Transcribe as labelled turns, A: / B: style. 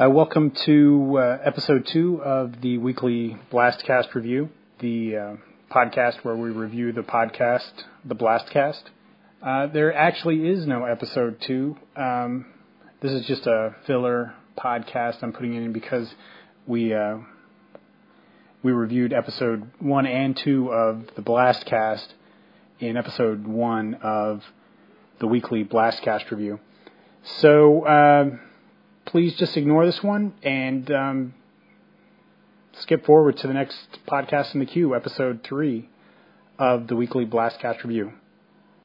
A: Uh, welcome to uh, episode two of the weekly Blastcast review, the uh, podcast where we review the podcast, the Blastcast. Uh, there actually is no episode two. Um, this is just a filler podcast I'm putting in because we uh, we reviewed episode one and two of the Blastcast in episode one of the weekly Blastcast review. So um, please just ignore this one and um, skip forward to the next podcast in the queue, episode three of the weekly Blastcast review.